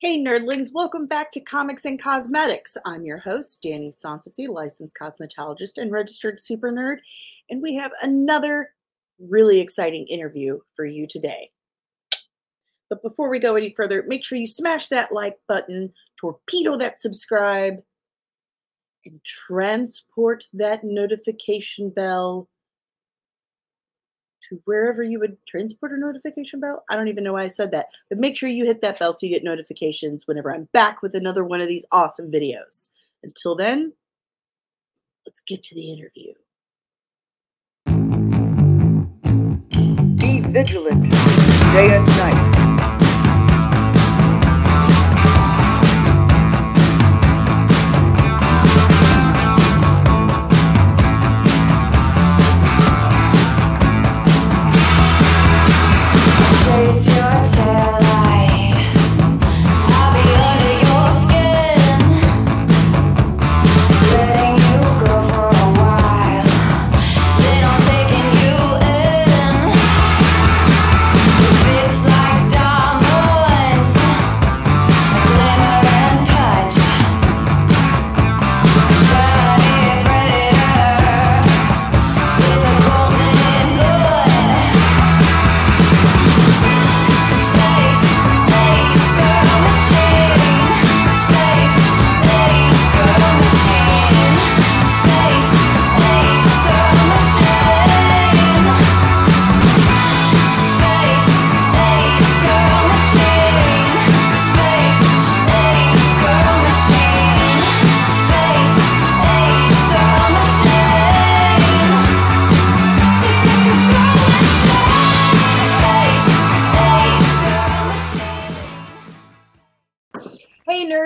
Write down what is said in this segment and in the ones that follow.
Hey, nerdlings, welcome back to Comics and Cosmetics. I'm your host, Danny Sanssouci, licensed cosmetologist and registered super nerd, and we have another really exciting interview for you today. But before we go any further, make sure you smash that like button, torpedo that subscribe, and transport that notification bell to wherever you would transport a notification bell. I don't even know why I said that, but make sure you hit that bell so you get notifications whenever I'm back with another one of these awesome videos. Until then, let's get to the interview. Be vigilant day and night.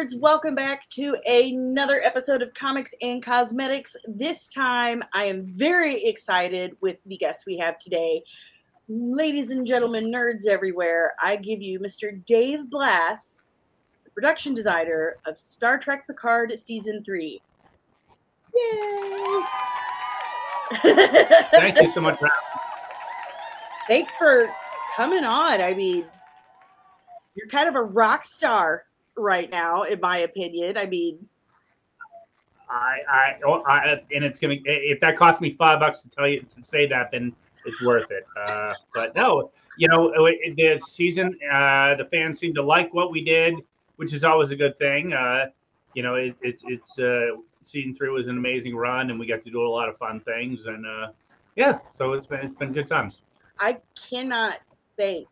Nerds, welcome back to another episode of Comics and Cosmetics. This time, I am very excited with the guest we have today. Ladies and gentlemen, nerds everywhere, I give you Mr. Dave Blass, the production designer of Star Trek Picard Season 3. Yay! Thank you so much for Thanks for coming on. I mean, you're kind of a rock star right now, in my opinion. I mean, I, I, oh, I, and it's gonna. If that cost me five bucks to tell you to say that, then it's worth it. Uh, but no, you know, the season, uh, the fans seem to like what we did, which is always a good thing. Uh, you know, it, it's it's uh, season three was an amazing run, and we got to do a lot of fun things, and uh, yeah, so it's been it's been good times. I cannot thank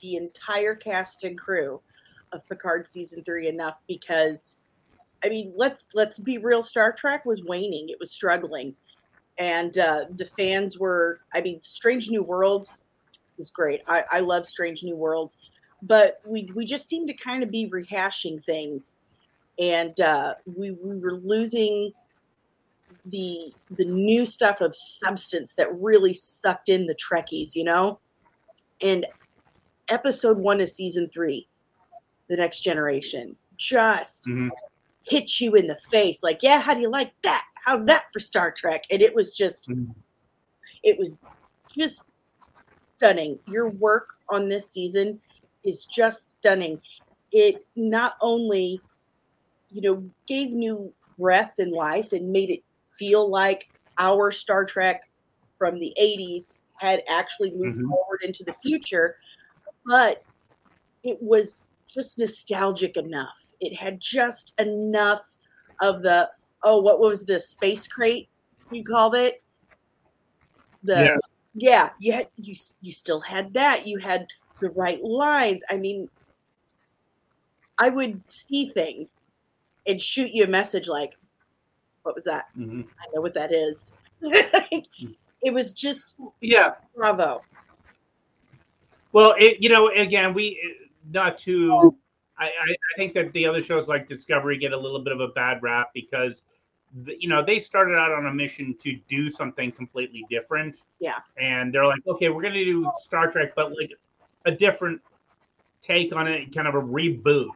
the entire cast and crew of Picard season three enough because I mean let's let's be real, Star Trek was waning, it was struggling. And uh, the fans were I mean, Strange New Worlds is great. I, I love Strange New Worlds, but we we just seem to kind of be rehashing things. And uh, we, we were losing the the new stuff of substance that really sucked in the Trekkies, you know? And episode one of season three, The Next Generation, just Mhm. hits you in the face. Like, yeah, how do you like that? How's that for Star Trek? And it was just, Mhm. it was just stunning. Your work on this season is just stunning. It not only, you know, gave new breath and life and made it feel like our Star Trek from the 80s had actually moved Mhm. forward into the future, but it was just nostalgic enough. It had just enough of the oh, what was the space crate you called it? The Yes. yeah, you had you you still had that. You had the right lines. I mean, I would see things and shoot you a message like, "What was that? Mhm. I know what that is." it was just Yeah. bravo. Well, it, you know, again, we not too. I, I think that the other shows like Discovery get a little bit of a bad rap because, the, you know, they started out on a mission to do something completely different. Yeah. And they're like, okay, we're gonna do Star Trek, but like a different take on it, kind of a reboot.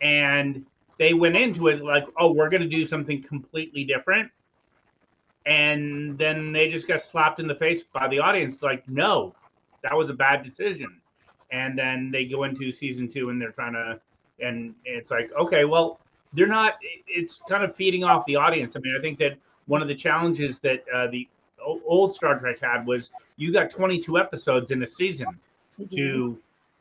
And they went into it like, oh, we're gonna do something completely different. And then they just got slapped in the face by the audience, like, no, that was a bad decision. And then they go into season two and they're trying to, and it's like okay, well, they're not. It's kind of feeding off the audience. I mean, I think that one of the challenges that uh, the old Star Trek had was you got 22 episodes in a season to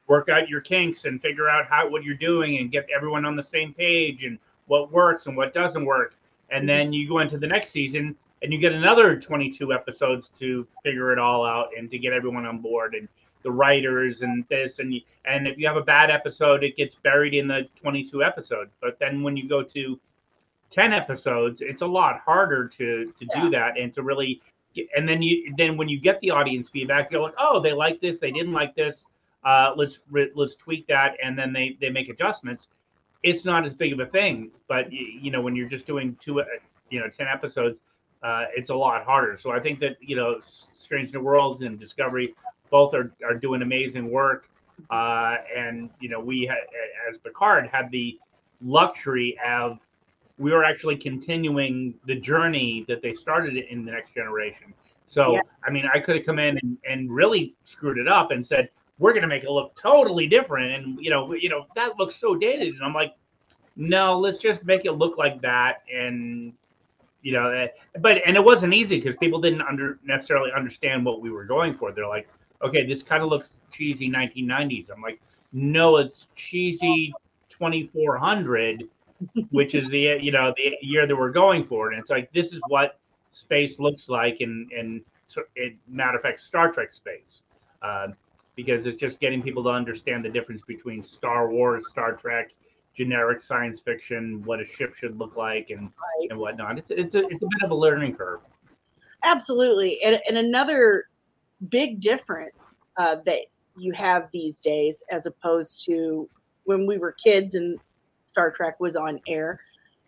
work out your kinks and figure out how what you're doing and get everyone on the same page and what works and what doesn't work. And then you go into the next season and you get another 22 episodes to figure it all out and to get everyone on board and the writers and this and you, and if you have a bad episode it gets buried in the 22 episode. But then when you go to 10 episodes it's a lot harder to to Yeah. do that and to really get, and then you then when you get the audience feedback you're like oh they like this they didn't like this uh, let's let's tweak that and then they they make adjustments. It's not as big of a thing but you know when you're just doing two uh, you know 10 episodes uh, it's a lot harder. So i think that you know strange new worlds and discovery both are, are doing amazing work uh, and you know we ha- as picard had the luxury of we were actually continuing the journey that they started in the next generation so Yeah. i mean i could have come in and, and really screwed it up and said we're going to make it look totally different and you know you know that looks so dated and i'm like no let's just make it look like that and you know eh, but and it wasn't easy because people didn't under necessarily understand what we were going for they're like okay this kind of looks cheesy 1990s i'm like no it's cheesy 2400 which is the you know the year that we're going for. And it's like this is what space looks like and and matter of fact star trek space. Uh, because it's just getting people to understand the difference between star wars star trek generic science fiction what a ship should look like and Right. and whatnot. It's, it's, a, it's a bit of a learning curve. Absolutely. And, and another big difference uh, that you have these days, as opposed to when we were kids and Star Trek was on air,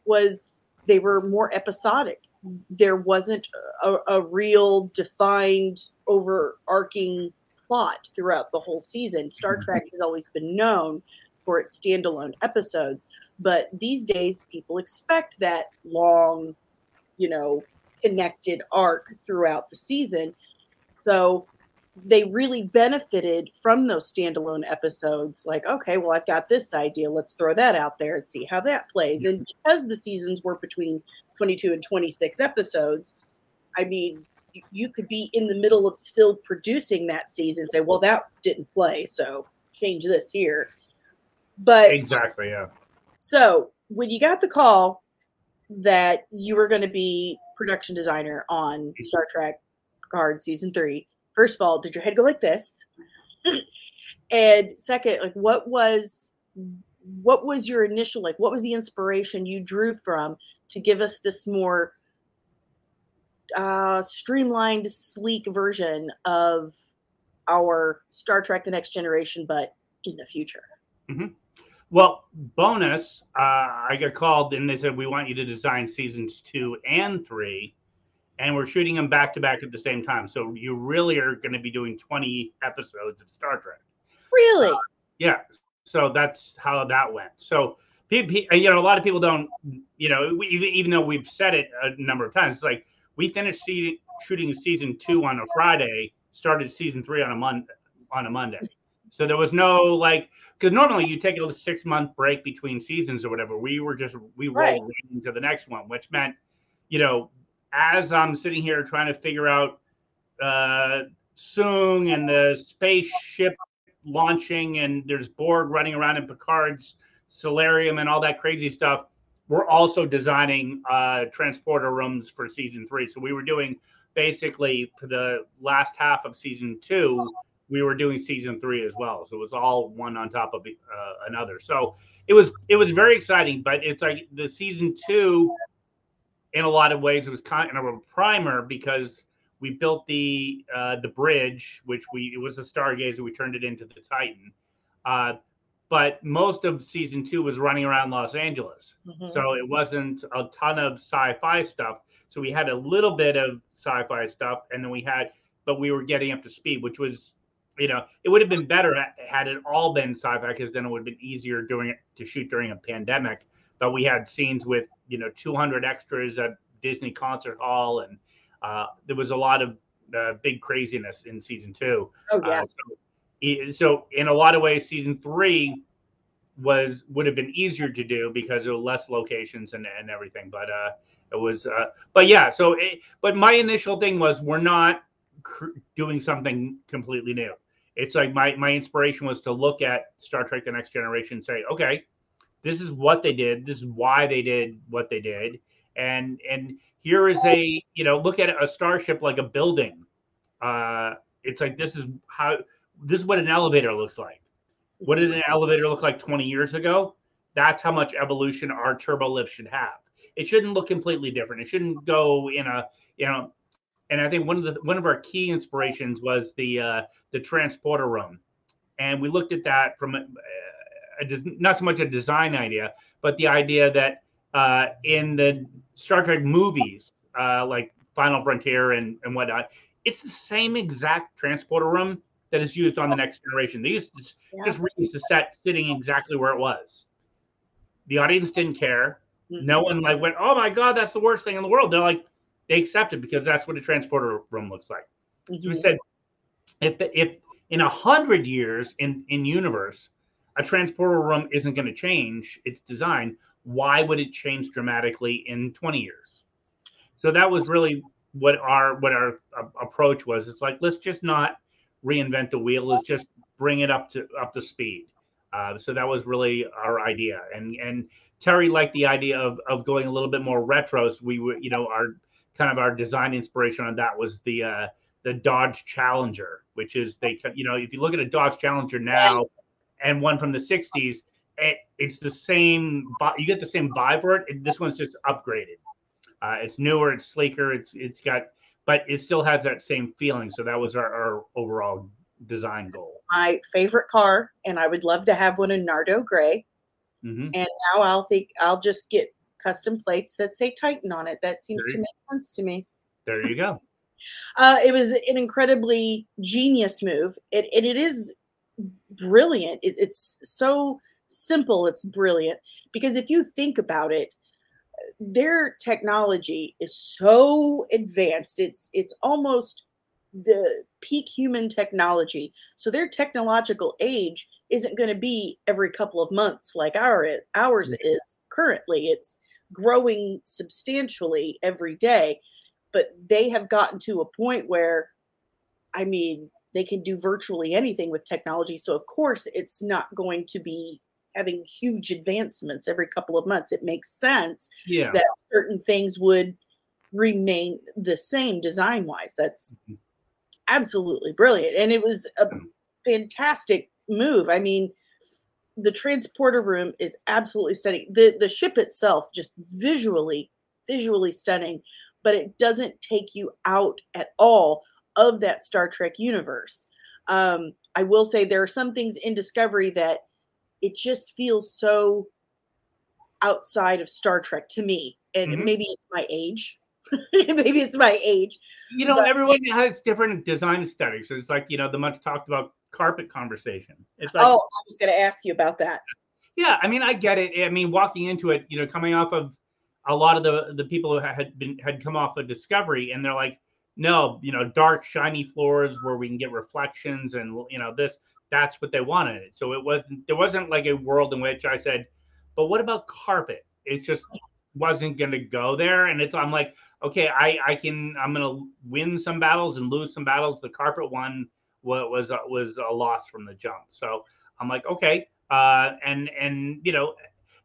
was they were more episodic. There wasn't a, a real defined, overarching plot throughout the whole season. Star Mhm. Trek has always been known for its standalone episodes, but these days people expect that long, you know, connected arc throughout the season. So they really benefited from those standalone episodes. Like, okay, well, I've got this idea. Let's throw that out there and see how that plays. Mm-hmm. And because the seasons were between 22 and 26 episodes, I mean, you could be in the middle of still producing that season, say, well, that didn't play, so change this here. But exactly yeah so when you got the call that you were going to be production designer on mm-hmm. Star Trek Picard season three, first of all, did your head go like this? and second, like what was what was your initial like what was the inspiration you drew from to give us this more uh streamlined, sleek version of our Star Trek the Next Generation, but in the future? Well, bonus, uh, I got called and they said we want you to design seasons two and three, and we're shooting them back to back at the same time. So you really are going to be doing twenty episodes of Star Trek. Really? Uh, yeah. So that's how that went. So pe- uh, you know, a lot of people don't, you know, we, even even though we've said it a number of times, it's like we finished se- shooting season two on a Friday, started season three on a Monday. On a Monday. So there was no like because normally you take a six month break between seasons or whatever. We were just we rolled Right. right into the next one, which meant, you know, as I'm sitting here trying to figure out uh Soong and the spaceship launching and there's Borg running around in Picard's solarium and all that crazy stuff. We're also designing uh transporter rooms for season three. So we were doing basically for the last half of season two, we were doing season three as well. So it was all one on top of uh, another. So it was it was very exciting, but it's like the season two, in a lot of ways, it was kind of a primer because we built the uh, the bridge, which we it was a Stargazer. We turned it into the Titan. Uh, but most of season two was running around Los Angeles. Mhm. So it wasn't a ton of sci-fi stuff. So we had a little bit of sci-fi stuff, and then we had, but we were getting up to speed, which was, you know, it would have been better had it all been sci-fi because then it would have been easier doing it to shoot during a pandemic. But we had scenes with you know 200 extras at Disney Concert Hall, and uh, there was a lot of uh, big craziness in season two. Oh yeah. Uh, so, so in a lot of ways, season three was would have been easier to do because there were less locations and, and everything. But uh, it was, uh, but yeah. So, it, but my initial thing was we're not cr- doing something completely new. It's like my my inspiration was to look at Star Trek: The Next Generation and say, okay, this is what they did. This is why they did what they did, and and here is a you know look at a starship like a building. Uh, it's like this is how this is what an elevator looks like. What did an elevator look like 20 years ago? That's how much evolution our turbo lift should have. It shouldn't look completely different. It shouldn't go in a, you know, and I think one of the one of our key inspirations was the uh, the transporter room, and we looked at that from a, a, des- not so much a design idea, but the idea that uh, in the Star Trek movies, uh, like Final Frontier and and whatnot, it's the same exact transporter room that is used on the next generation. They used to Yeah. just reuse the set sitting exactly where it was. The audience didn't care. Mhm. No one like went, "Oh my god, that's the worst thing in the world." They're like, they accepted because that's what a transporter room looks like. So we said, if if in a hundred years in in universe, a transporter room isn't going to change its design, why would it change dramatically in twenty years? So that was really what our what our uh, approach was. It's like let's just not reinvent the wheel. Let's just bring it up to up to speed. Uh, so that was really our idea, and and Terry liked the idea of of going a little bit more retro. So we were, you know, our kind of our design inspiration on that was the uh, the Dodge Challenger, which is they, you know, if you look at a Dodge Challenger now and one from the '60s, it, it's the same. You get the same vibe for it. This one's just upgraded. Uh, it's newer, it's sleeker, it's it's got, but it still has that same feeling. So that was our, our overall design goal. My favorite car, and I would love to have one in Nardo Gray. hmm And now I'll think I'll just get custom plates that say Titan on it. That seems to make sense to me. There you go. Uh, it was an incredibly genius move. It and it is brilliant. It, it's so simple. It's brilliant because if you think about it, their technology is so advanced. It's it's almost the peak human technology. So their technological age isn't going to be every couple of months like our ours is currently. It's growing substantially every day, but they have gotten to a point where I mean, they can do virtually anything with technology. So of course, it's not going to be having huge advancements every couple of months. It makes sense Yeah. that certain things would remain the same design wise. That's Mhm. absolutely brilliant. And it was a fantastic move. I mean, the transporter room is absolutely stunning. The the ship itself just visually visually stunning, but it doesn't take you out at all of that Star Trek universe. Um, I will say there are some things in Discovery that it just feels so outside of Star Trek to me. And Mhm. maybe it's my age. maybe it's my age. You know, But- everyone has different design aesthetics. It's like, you know, the much talked about carpet conversation. It's like, oh, I was going to ask you about that. yeah, I mean, I get it. I mean, walking into it, you know, coming off of a lot of the the people who had been had come off of Discovery, and they're like, no, you know, dark, shiny floors where we can get reflections, and you know, this that's what they wanted. So it wasn't there wasn't like a world in which I said, but what about carpet? It just wasn't going to go there, and it's I'm like, okay, I I can I'm going to win some battles and lose some battles. The carpet one was was a, was a loss from the jump. So I'm like, okay, uh, and and you know,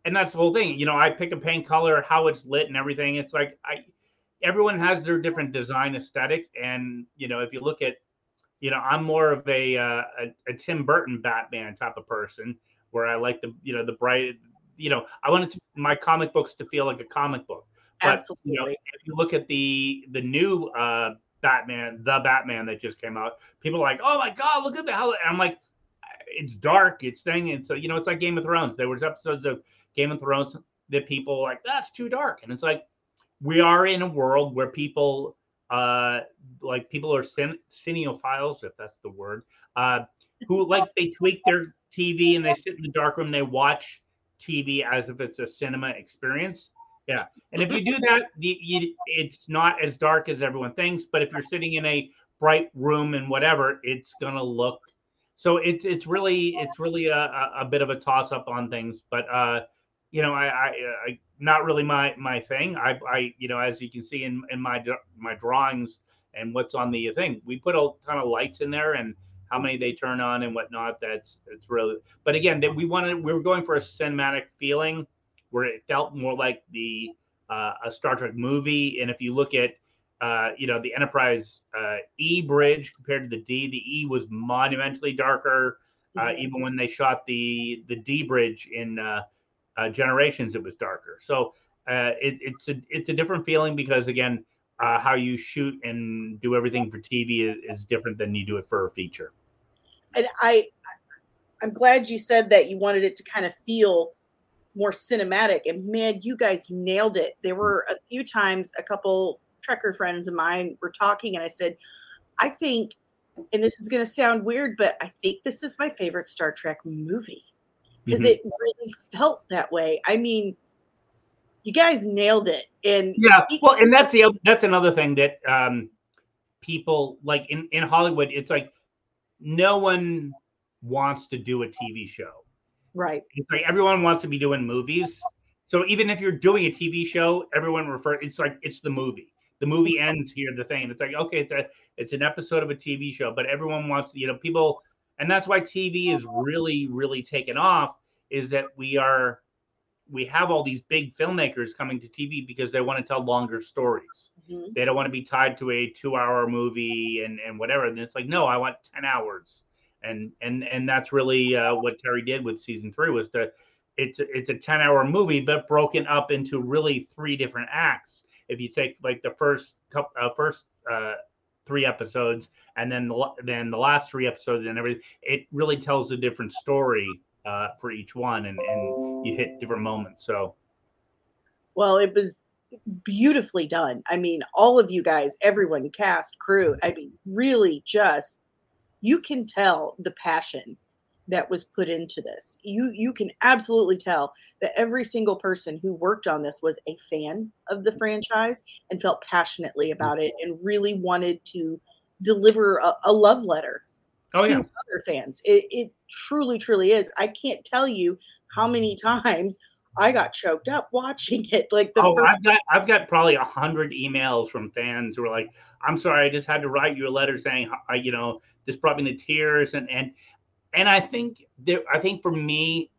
and that's the whole thing. You know, I pick a paint color, how it's lit, and everything. It's like I, everyone has their different design aesthetic, and you know, if you look at, you know, I'm more of a uh, a, a Tim Burton Batman type of person, where I like the you know the bright, you know, I wanted to, my comic books to feel like a comic book. But you know, if you look at the the new uh, Batman, the Batman that just came out, people are like, oh my god, look at the hell! I'm like, it's dark, it's thing, and so you know, it's like Game of Thrones. There was episodes of Game of Thrones that people like that's too dark, and it's like we are in a world where people uh like people are cin- cineophiles, if that's the word, uh, who like they tweak their TV and they sit in the dark room, they watch TV as if it's a cinema experience. Yeah, and if you do that, you, you, it's not as dark as everyone thinks. But if you're sitting in a bright room and whatever, it's gonna look. so it's it's really it's really a, a, a bit of a toss up on things, but uh, you know, I, I, I not really my my thing. I, I you know, as you can see in in my my drawings and what's on the thing, we put a ton of lights in there and how many they turn on and whatnot. That's it's really. But again, that we wanted we were going for a cinematic feeling where it felt more like the uh, a Star Trek movie. And if you look at uh, you know the Enterprise uh, E bridge compared to the D, the E was monumentally darker. Uh, Mhm. even when they shot the the D bridge in uh, Generations, it was darker. So uh, it, it's a it's a different feeling because again, uh, how you shoot and do everything for TV is, is different than you do it for a feature. and I I'm glad you said that you wanted it to kind of feel more cinematic and man you guys nailed it there were a few times a couple trekker friends of mine were talking and I said I think and this is going to sound weird but I think this is my favorite Star Trek movie because Mhm. it really felt that way. I mean you guys nailed it. And yeah well and that's the that's another thing that um people like in in hollywood it's like no one wants to do a tv show. Right. It's like everyone wants to be doing movies. So even if you're doing a tv show everyone refer it's like it's the movie. The movie ends here the thing. It's like okay it's a it's an episode of a tv show but everyone wants to you know people and that's why tv is really really taken off is that we are we have all these big filmmakers coming to tv because they want to tell longer stories. Mhm. they don't want to be tied to a two hour movie and and whatever and it's like no i want 10 hours. And and and that's really uh, what terry did with season three was to it's a, it's a 10 hour movie but broken up into really three different acts. If you take like the first couple uh, first uh three episodes and then the then the last three episodes and everything it really tells a different story uh for each one and and you hit different moments so Well, it was beautifully done. I mean, all of you guys, everyone, cast, crew, I mean, really just you can tell the passion that was put into this. You you can absolutely tell that every single person who worked on this was a fan of the franchise and felt passionately mm-hmm. about it and really wanted to deliver a, a love letter oh to yeah other fans. It, it truly, truly is. I can't tell you how many times I got choked up watching it. Like the oh, first I've got I've got probably a hundred emails from fans who are like, "I'm sorry, I just had to write you a letter saying, I, you know, this brought me to tears," and and and I think there, I think for me,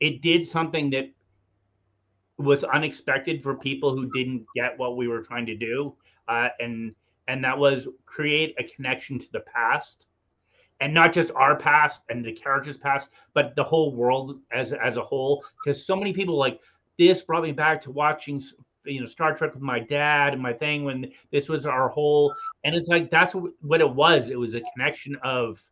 it did something that was unexpected for people who didn't get what we were trying to do, uh, and and that was create a connection to the past, and not just our past and the characters' past, but the whole world as as a whole. Because so many people like this brought me back to watching you know Star Trek with my dad and my thing when this was our whole and it's like that's what it was. It was a connection of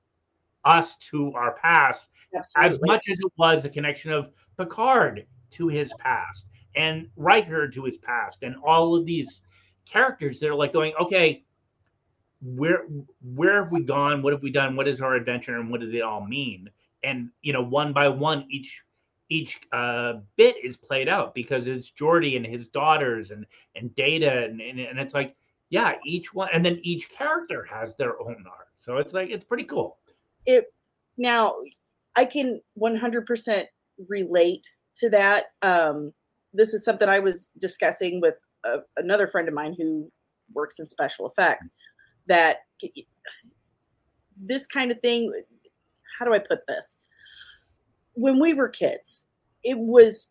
us to our past as much as it was a connection of Picard to his past and Riker to his past and all of these characters that are like going, okay, where where have we gone? What have we done? What is our adventure and what does it all mean? And you know, one by one, each each uh, bit is played out because it's Geordi and his daughters and and Data and, and and it's like yeah, each one and then each character has their own arc. So it's like it's pretty cool. It now i can 100% relate to that um this is something i was discussing with a, another friend of mine who works in special effects that this kind of thing how do i put this? When we were kids it was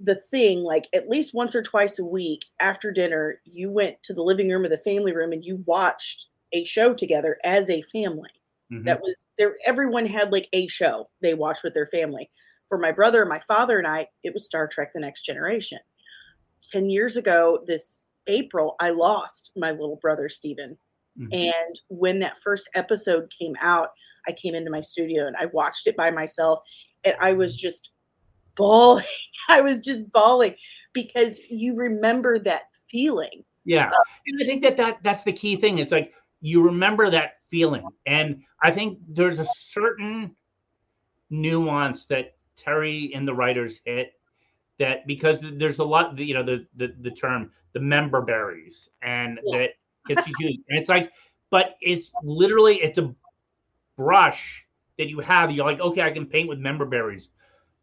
the thing like at least once or twice a week after dinner you went to the living room or the family room and you watched a show together as a family Mhm. that was there everyone had like a show they watched with their family for my brother my father and i it was star trek the next generation 10 years ago this april i lost my little brother stephen Mhm. and when that first episode came out i came into my studio and i watched it by myself and i was just bawling i was just bawling because you remember that feeling Yeah, and I think that, that that's the key thing. It's like you remember that feeling, and I think there's a certain nuance that Terry and the writers hit that because there's a lot, you know, the the, the term the member berries, and Yes. that gets you used, and it's like, but it's literally it's a brush that you have. You're like, okay, I can paint with member berries,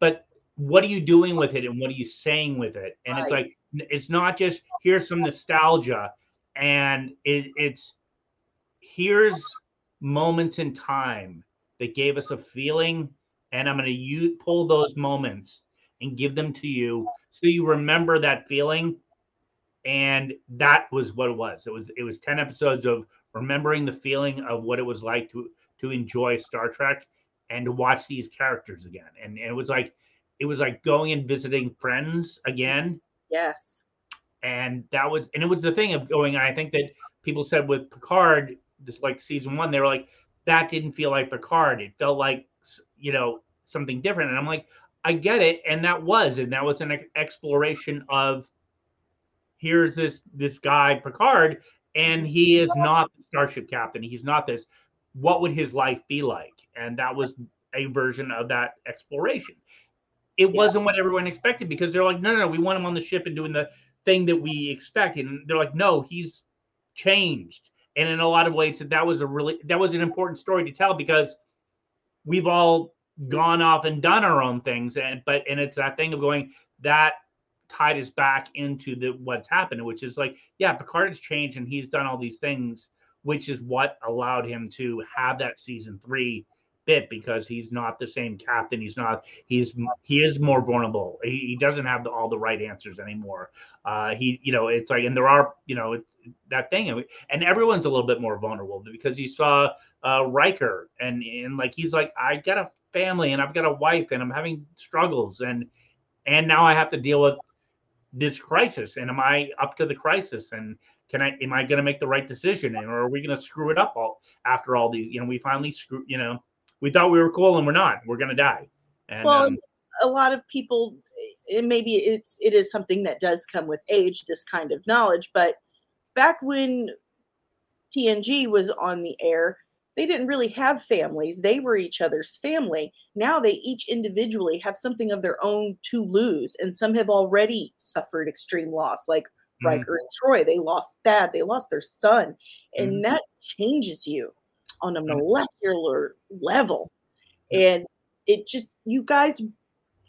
but what are you doing with it and what are you saying with it? And it's like it's not just here's some nostalgia, and it, it's here's moments in time that gave us a feeling, and I'm going to use pull those moments and give them to you so you remember that feeling. And that was what it was. It was it was 10 episodes of remembering the feeling of what it was like to to enjoy Star Trek and to watch these characters again. And, and it was like it was like going and visiting friends again Yes. and that was and it was the thing of going i think that people said with picard just like season one they were like that didn't feel like picard it felt like you know something different. And i'm like i get it. And that was and that was an exploration of here's this this guy picard and he is not the starship captain. He's not this. What would his life be like? And that was a version of that exploration. It wasn't what everyone expected because they're like no no no we want him on the ship and doing the thing that we expected. And they're like no he's changed and in a lot of ways that was a really that was an important story to tell because we've all gone off and done our own things. And but and it's that thing of going that tied us back into the what's happened which is like yeah picard has changed and he's done all these things which is what allowed him to have that season three bit because he's not the same captain. He's not he's he is more vulnerable. He, he doesn't have the, all the right answers anymore. Uh he you know it's like and there are you know it's that thing and, and everyone's a little bit more vulnerable because you saw uh Riker and and like he's like I got a family and I've got a wife and I'm having struggles and and now I have to deal with this crisis. And am I up to the crisis? And can I am I going to make the right decision? And or are we going to screw it up all after all these you know we finally screw you know we thought we were cool and we're not we're going to die and well, um, a lot of people, and maybe it's it is something that does come with age, this kind of knowledge. But back when TNG was on the air, they didn't really have families; they were each other's family. Now they each individually have something of their own to lose, and some have already suffered extreme loss, like Mhm. Riker and Troi. They lost dad, they lost their son, and Mhm. that changes you on a Mhm. molecular level. And it just you guys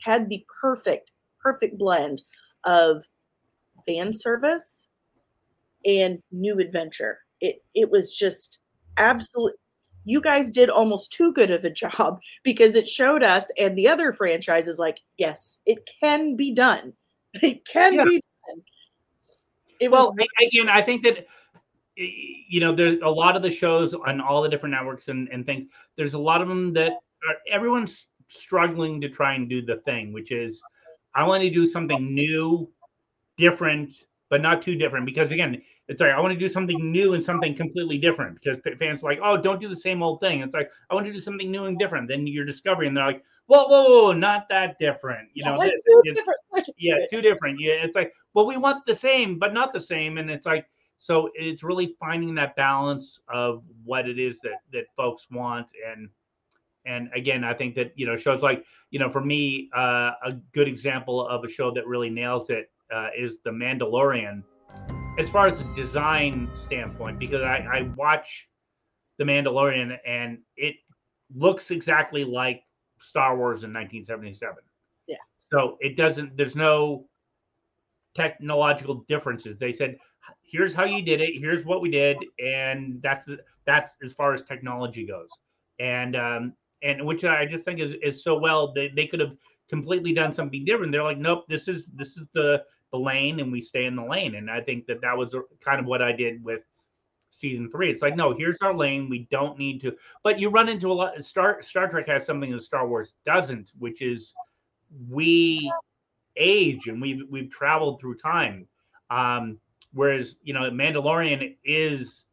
had the perfect perfect blend of fan service and new adventure it it was just absolutely, you guys did almost too good of a job because it showed us and the other franchises like yes it can be done it can Yeah. be done it was well a- again i think that you know there's a lot of the shows on all the different networks and, and things there's a lot of them that are, everyone's struggling to try and do the thing which is i want to do something new different but not too different because again it's like i want to do something new and something completely different because fans are like oh don't do the same old thing. It's like i want to do something new and different. Then you're discovering they're like whoa whoa whoa not that different. You yeah, know like this, two this- different? Yeah too different yeah it's like well we want the same but not the same and it's like so it's really finding that balance of what it is that that folks want and and again i think that you know shows like you know for me uh, a good example of a show that really nails it uh, is the mandalorian as far as the design standpoint because i i watch the mandalorian and it looks exactly like star wars in 1977 Yeah. so it doesn't there's no technological differences. They said, "Here's how you did it. Here's what we did," and that's that's as far as technology goes. And um, and which I just think is is so well. They they could have completely done something different. They're like, "Nope, this is this is the the lane, and we stay in the lane." And I think that that was kind of what I did with season three. It's like, no, here's our lane. We don't need to. But you run into a lot. Star Star Trek has something that Star Wars doesn't, which is we age and we've we've traveled through time. Um, whereas you know, Mandalorian is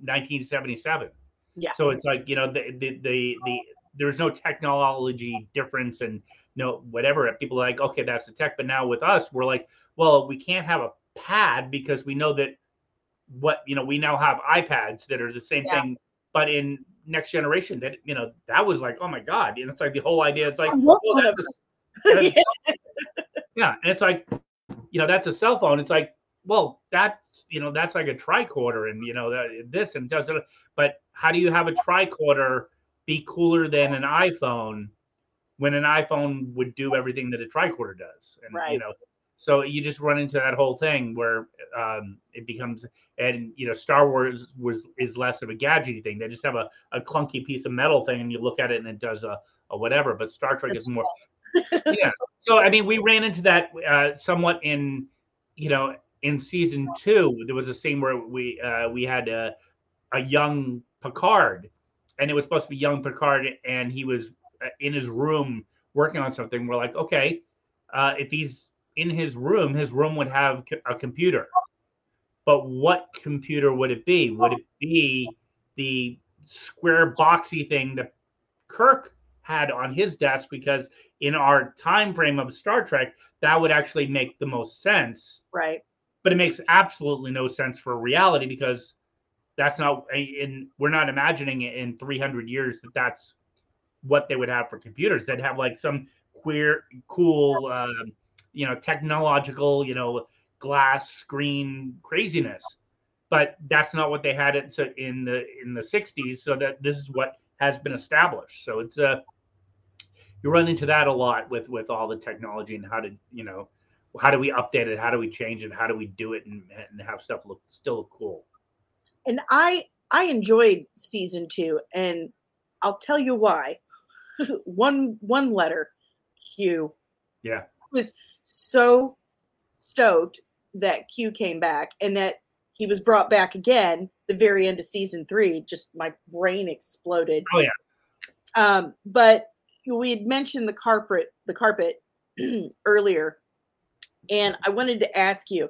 1977. Yeah. So it's like you know the the the, the there's no technology difference and no whatever. People are like, okay, that's the tech. But now with us, we're like, well, we can't have a pad because we know that what you know we now have iPads that are the same Yeah. thing, but in next generation that you know that was like oh my god and it's like the whole idea it's like well, that's a- that's- Yeah. yeah and it's like you know that's a cell phone it's like well that's you know that's like a tricorder and you know that this and does it but how do you have a tricorder be cooler than an iPhone when an iPhone would do everything that a tricorder does. And you know, so you just run into that whole thing where um, it becomes and you know Star Wars was is less of a gadgety thing. They just have a, a clunky piece of metal thing, and you look at it and it does a, a whatever. But Star Trek is more. yeah. So I mean, we ran into that uh, somewhat in you know in season two. There was a scene where we uh, we had a, a young Picard, and it was supposed to be young Picard, and he was uh, in his room working on something. We're like, okay, uh, if he's in his room, his room would have a computer. But what computer would it be? Would it be the square boxy thing that Kirk had on his desk? Because in our time frame of Star Trek, that would actually make the most sense. Right. But it makes absolutely no sense for reality because that's not in we're not imagining it in 300 years that that's what they would have for computers. They'd have like some queer, cool, um, you know, technological, you know, glass screen craziness. But that's not what they had it in the in the 60s. So that this is what has been established. So it's a you run into that a lot with with all the technology and how to you know how do we update it? How do we change it? How do we do it and, and have stuff look still cool? And I I enjoyed season two, and I'll tell you why. one one letter, Q Yeah. was so stoked that Q came back and that he was brought back again the very end of season three. Just my brain exploded. Oh, yeah. Um, but we had mentioned the carpet, the carpet earlier, and I wanted to ask you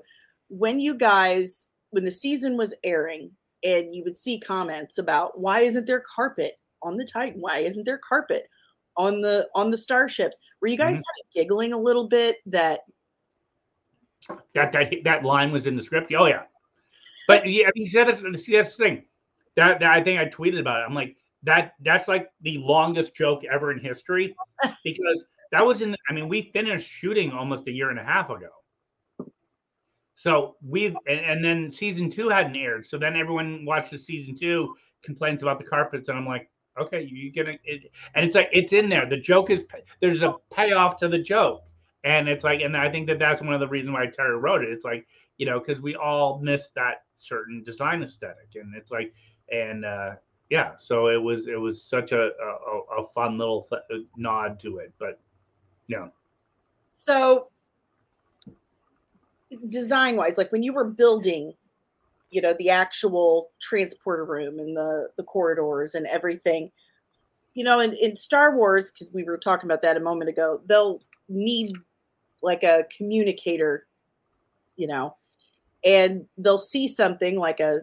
when you guys, when the season was airing, and you would see comments about why isn't there carpet on the Titan? Why isn't there carpet on the on the starships? Were you guys Mhm. kind of giggling a little bit that That that that line was in the script. Oh yeah, but yeah, I mean, see, that's, see, that's the thing. That, that I think I tweeted about it. I'm like that. That's like the longest joke ever in history because that was in. I mean, we finished shooting almost a year and a half ago. So we've and, and then season two hadn't aired. So then everyone watches season two, complains about the carpets, and I'm like, okay, you gonna it, and it's like it's in there. The joke is there's a payoff to the joke, and it's like, and I think that that's one of the reasons why Terry wrote it. It's like you know because we all miss that certain design aesthetic, and it's like and uh yeah, so it was it was such a a, a fun little th- nod to it, but yeah. so design wise like when you were building you know the actual transporter room and the the corridors and everything you know in, in star wars because we were talking about that a moment ago they'll need like a communicator you know and they'll see something like a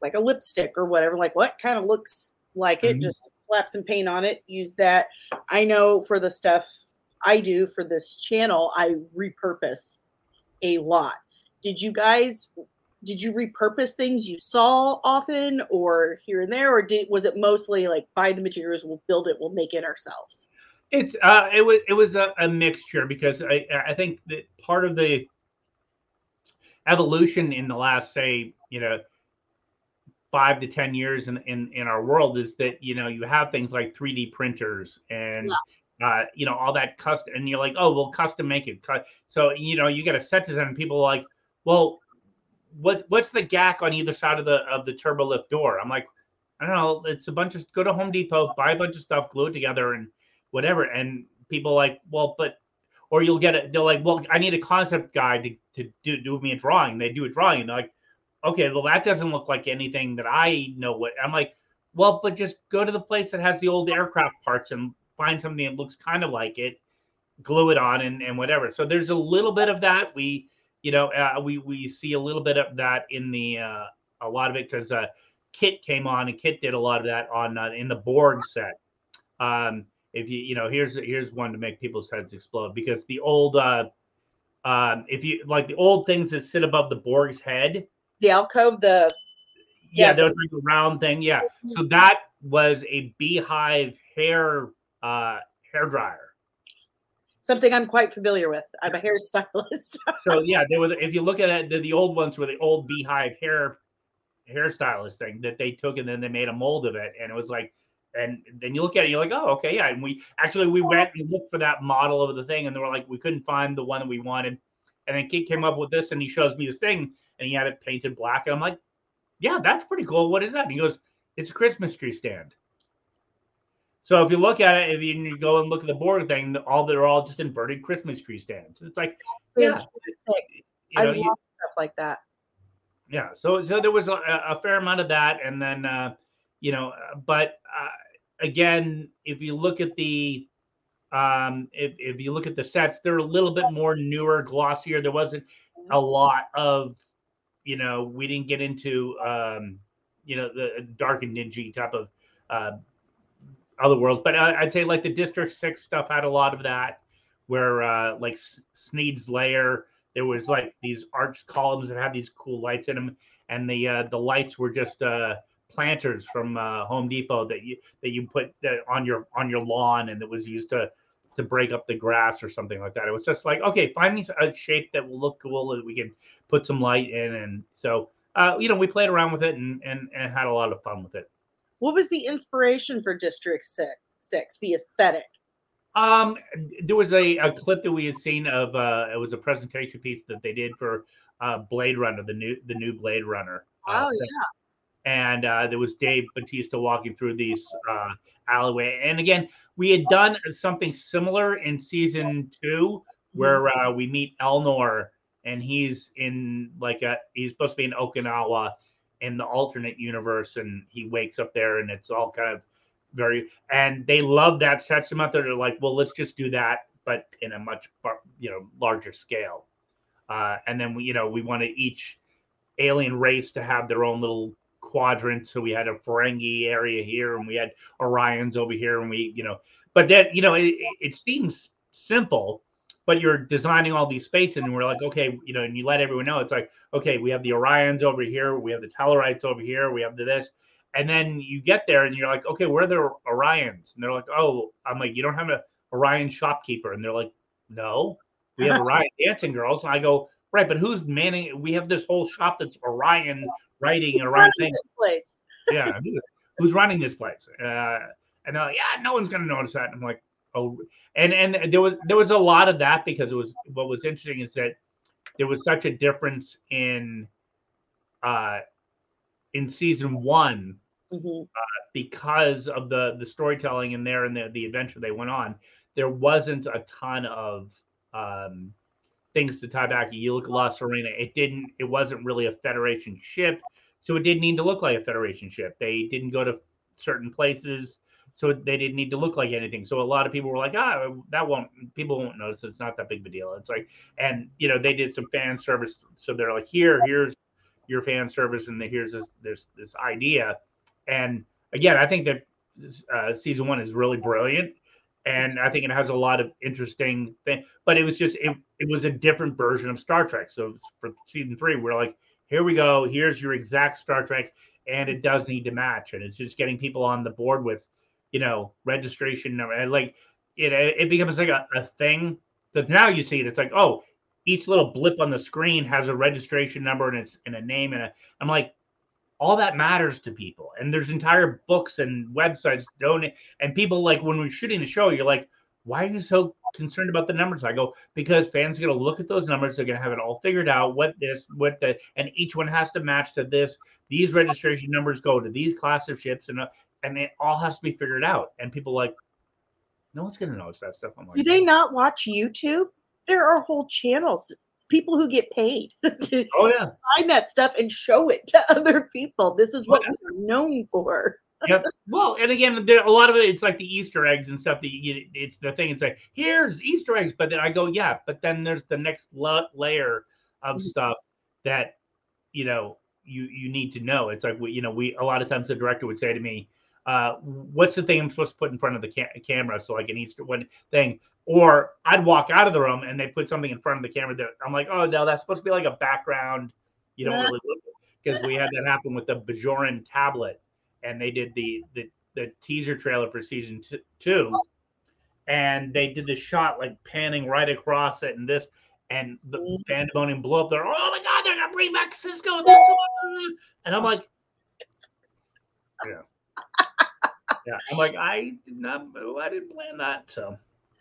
like a lipstick or whatever like what kind of looks like it Mhm. just slap some paint on it use that i know for the stuff i do for this channel i repurpose a lot. Did you guys did you repurpose things you saw often or here and there or did was it mostly like buy the materials we'll build it we'll make it ourselves? It's uh, it was it was a, a mixture because I I think that part of the evolution in the last say you know five to ten years in in in our world is that you know you have things like 3D printers and uh, you know all that custom and you're like oh we'll custom make it. So you know you get a set design and people are like well what what's the gack on either side of the of the turbo lift door? I'm like i don't know it's a bunch of go to home depot buy a bunch of stuff glue it together and whatever and people like well but or you'll get it they're like well i need a concept guide to, to do, do me a drawing. They do a drawing and they're like okay well that doesn't look like anything that i know what i'm like well but just go to the place that has the old aircraft parts and find something that looks kind of like it glue it on and, and whatever. So there's a little bit of that. We you know uh, we we see a little bit of that in the uh, a lot of it because uh, kit came on and kit did a lot of that on uh, in the borg set. Um if you you know here's here's one to make people's heads explode because the old uh um if you like the old things that sit above the borg's head. The alcove the yeah, Yeah, there's like a round thing yeah. So that was a beehive hair uh hair dryer something i'm quite familiar with i'm a hairstylist so yeah, there was. If you look at it, the, the old ones were the old beehive hair hairstylist thing that they took and then they made a mold of it, and it was like and then you look at it, you're like, oh, okay, yeah. And we actually we went and looked for that model of the thing, and they were like, we couldn't find the one that we wanted. And then Kate came up with this, and he shows me this thing, and he had it painted black, and I'm like, yeah, that's pretty cool. What is that? And he goes, it's a Christmas tree stand. So if you look at it, if you, you go and look at the board thing, all they're all just inverted Christmas tree stands. It's like, yeah, you I love you- stuff like that. yeah so so there was a, a fair amount of that and then uh you know uh, but uh, again if you look at the um if, if you look at the sets they're a little bit more newer glossier there wasn't a lot of you know we didn't get into um you know the dark and dingy type of uh other worlds but I, i'd say like the district six stuff had a lot of that where uh like sneed's lair there was like these arched columns that had these cool lights in them and the uh the lights were just uh planters from uh home depot that you that you put on your on your lawn and it was used to to break up the grass or something like that. It was just like okay find me a shape that will look cool that we can put some light in and so uh you know we played around with it and and, and had a lot of fun with it What was the inspiration for District Six? Six, the aesthetic. Um, there was a, a clip that we had seen of uh, it was a presentation piece that they did for uh, Blade Runner, the new the new Blade Runner. uh, Oh thing. and uh, there was Dave Bautista walking through these uh, alleyway. And again, we had done something similar in season two, where uh, we meet Elnor, and he's in like a he's supposed to be in Okinawa in the alternate universe, and he wakes up there, and it's all kind of very. And they love that sets them up. there. They're like, well, let's just do that, but in a much you know larger scale. Uh, and then we, you know, we wanted each alien race to have their own little quadrant. So we had a Ferengi area here, and we had Orions over here, and we, you know, but that, you know, it, it- it seems simple, but you're designing all these spaces, and we're like, okay, you know, and you let everyone know it's like, okay, we have the Orions over here, we have the Tellarites over here, we have the this. And then you get there and you're like, okay, where are the Orions? And they're like, oh, I'm like, you don't have an Orion shopkeeper. And they're like, no, we have Orion dancing girls. And I go, right, but who's manning? We have this whole shop that's Orion writing Orion things. this place. Yeah, who's running this place? Uh, and they're like, yeah, no one's gonna notice that. And I'm like, oh, and and there was there was a lot of that because it was what was interesting is that there was such a difference in uh in season one Mhm. because of the the storytelling in there and the, the adventure they went on there wasn't a ton of um things to tie back. You look at la sirena it didn't it wasn't really a federation ship so it didn't need to look like a federation ship. They didn't go to certain places so they didn't need to look like anything so a lot of people were like ah that won't people won't notice it's not that big of a deal it's like and you know they did some fan service so they're like here here's your fan service and here's this this this idea and again, I think that uh, season one is really brilliant, and I think it has a lot of interesting things. But it was just it, it was a different version of Star Trek. So for season three, we're like, here we go. Here's your exact Star Trek, and it does need to match, and it's just getting people on the board with, you know, registration number. Like it, it becomes like a, a thing because now you see it. It's like, oh, each little blip on the screen has a registration number and it's and a name and a. I'm like, all that matters to people and there's entire books and websites donate and people like when we're shooting the show you're like why are you so concerned about the numbers i go because fans are going to look at those numbers they're going to have it all figured out what this what the and each one has to match to this these registration numbers go to these class of ships and uh, and it all has to be figured out and people like no one's going to notice that stuff i'm like Do they not watch YouTube? There are whole channels, people who get paid to oh yeah find that stuff and show it to other people. This is what Well, we're known for. yep. Well, and again, there, a lot of it, it's like the Easter eggs and stuff that you, it's the thing. It's like, here's Easter eggs. But then I go, yeah, but then there's the next la- layer of Mhm. stuff that, you know, you, you need to know. It's like, we, you know, we, a lot of times the director would say to me, uh, what's the thing I'm supposed to put in front of the ca- camera? So like an Easter one thing, or I'd walk out of the room and they put something in front of the camera that I'm like, oh no, that's supposed to be like a background. You don't really look because we had that happen with the Bajoran tablet and they did the the, the teaser trailer for season t- two, and they did the shot like panning right across it and this, and the Mhm. pandemonium blew up there. Oh my god, they're gonna bring back Sisko, this one." and I'm like, yeah. Yeah. I'm like, I did not, oh, I didn't plan that. So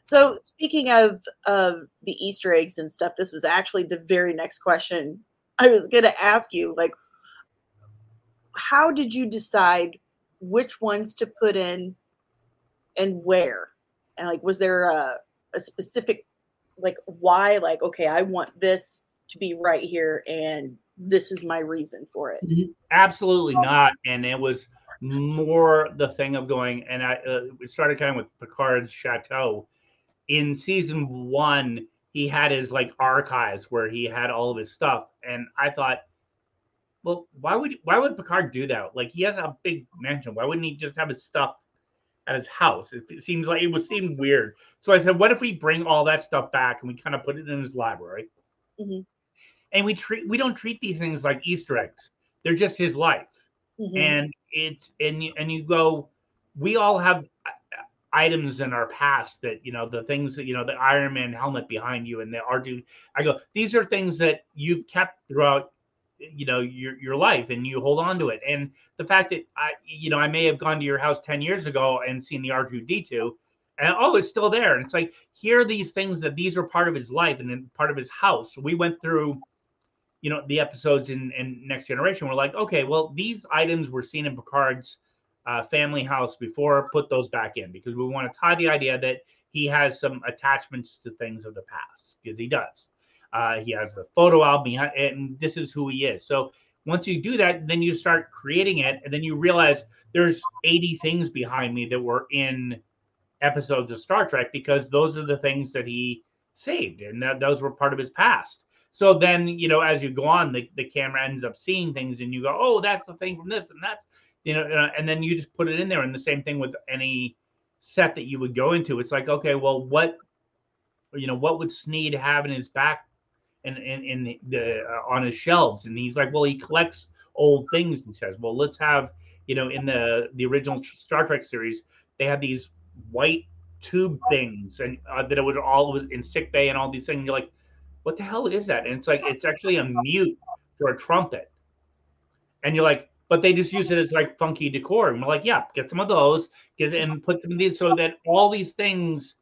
So speaking of of the Easter eggs and stuff, this was actually the very next question I was going to ask you. Like, how did you decide which ones to put in and where? And like, was there a, a specific like why? Like, okay, I want this to be right here, and this is my reason for it. Mm-hmm. absolutely oh. not. And it was more the thing of going, and I uh, we started kind of with Picard's chateau. In season one, he had his like archives where he had all of his stuff, and I thought, well, why would why would Picard do that? Like he has a big mansion. Why wouldn't he just have his stuff at his house? It, it seems like it would seem weird. So I said, what if we bring all that stuff back and we kind of put it in his library? Mhm. And we treat we don't treat these things like Easter eggs. They're just his life Mhm. and it's and you and you go we all have uh, items in our past that you know the things that you know the iron man helmet behind you and the r2 i go these are things that you've kept throughout you know your your life and you hold on to it. And the fact that i you know i may have gone to your house 10 years ago and seen the r2d2 and oh it's still there. And it's like here are these things that these are part of his life and then part of his house. We went through you know the episodes in, in next generation we're like okay well these items were seen in picard's uh, family house before put those back in because we want to tie the idea that he has some attachments to things of the past because he does. Uh, he has the photo album and this is who he is. So once you do that then you start creating it and then you realize there's 80 things behind me that were in episodes of star trek because those are the things that he saved and that those were part of his past so then, you know, as you go on, the, the camera ends up seeing things and you go, oh, that's the thing from this and that's, you know, uh, and then you just put it in there. And the same thing with any set that you would go into. It's like, okay, well, what, you know, what would Sneed have in his back and in, in, the, the uh, on his shelves? And he's like, well, he collects old things. He says, well, let's have, you know, in the the original Star Trek series, they had these white tube things and uh, that it would all was in sick bay and all these things. You're like, what the hell is that? And it's like it's actually a mute for a trumpet. And you're like, but they just use it as like funky decor. And we're like, yeah, get some of those, get and put them in these so that all these things,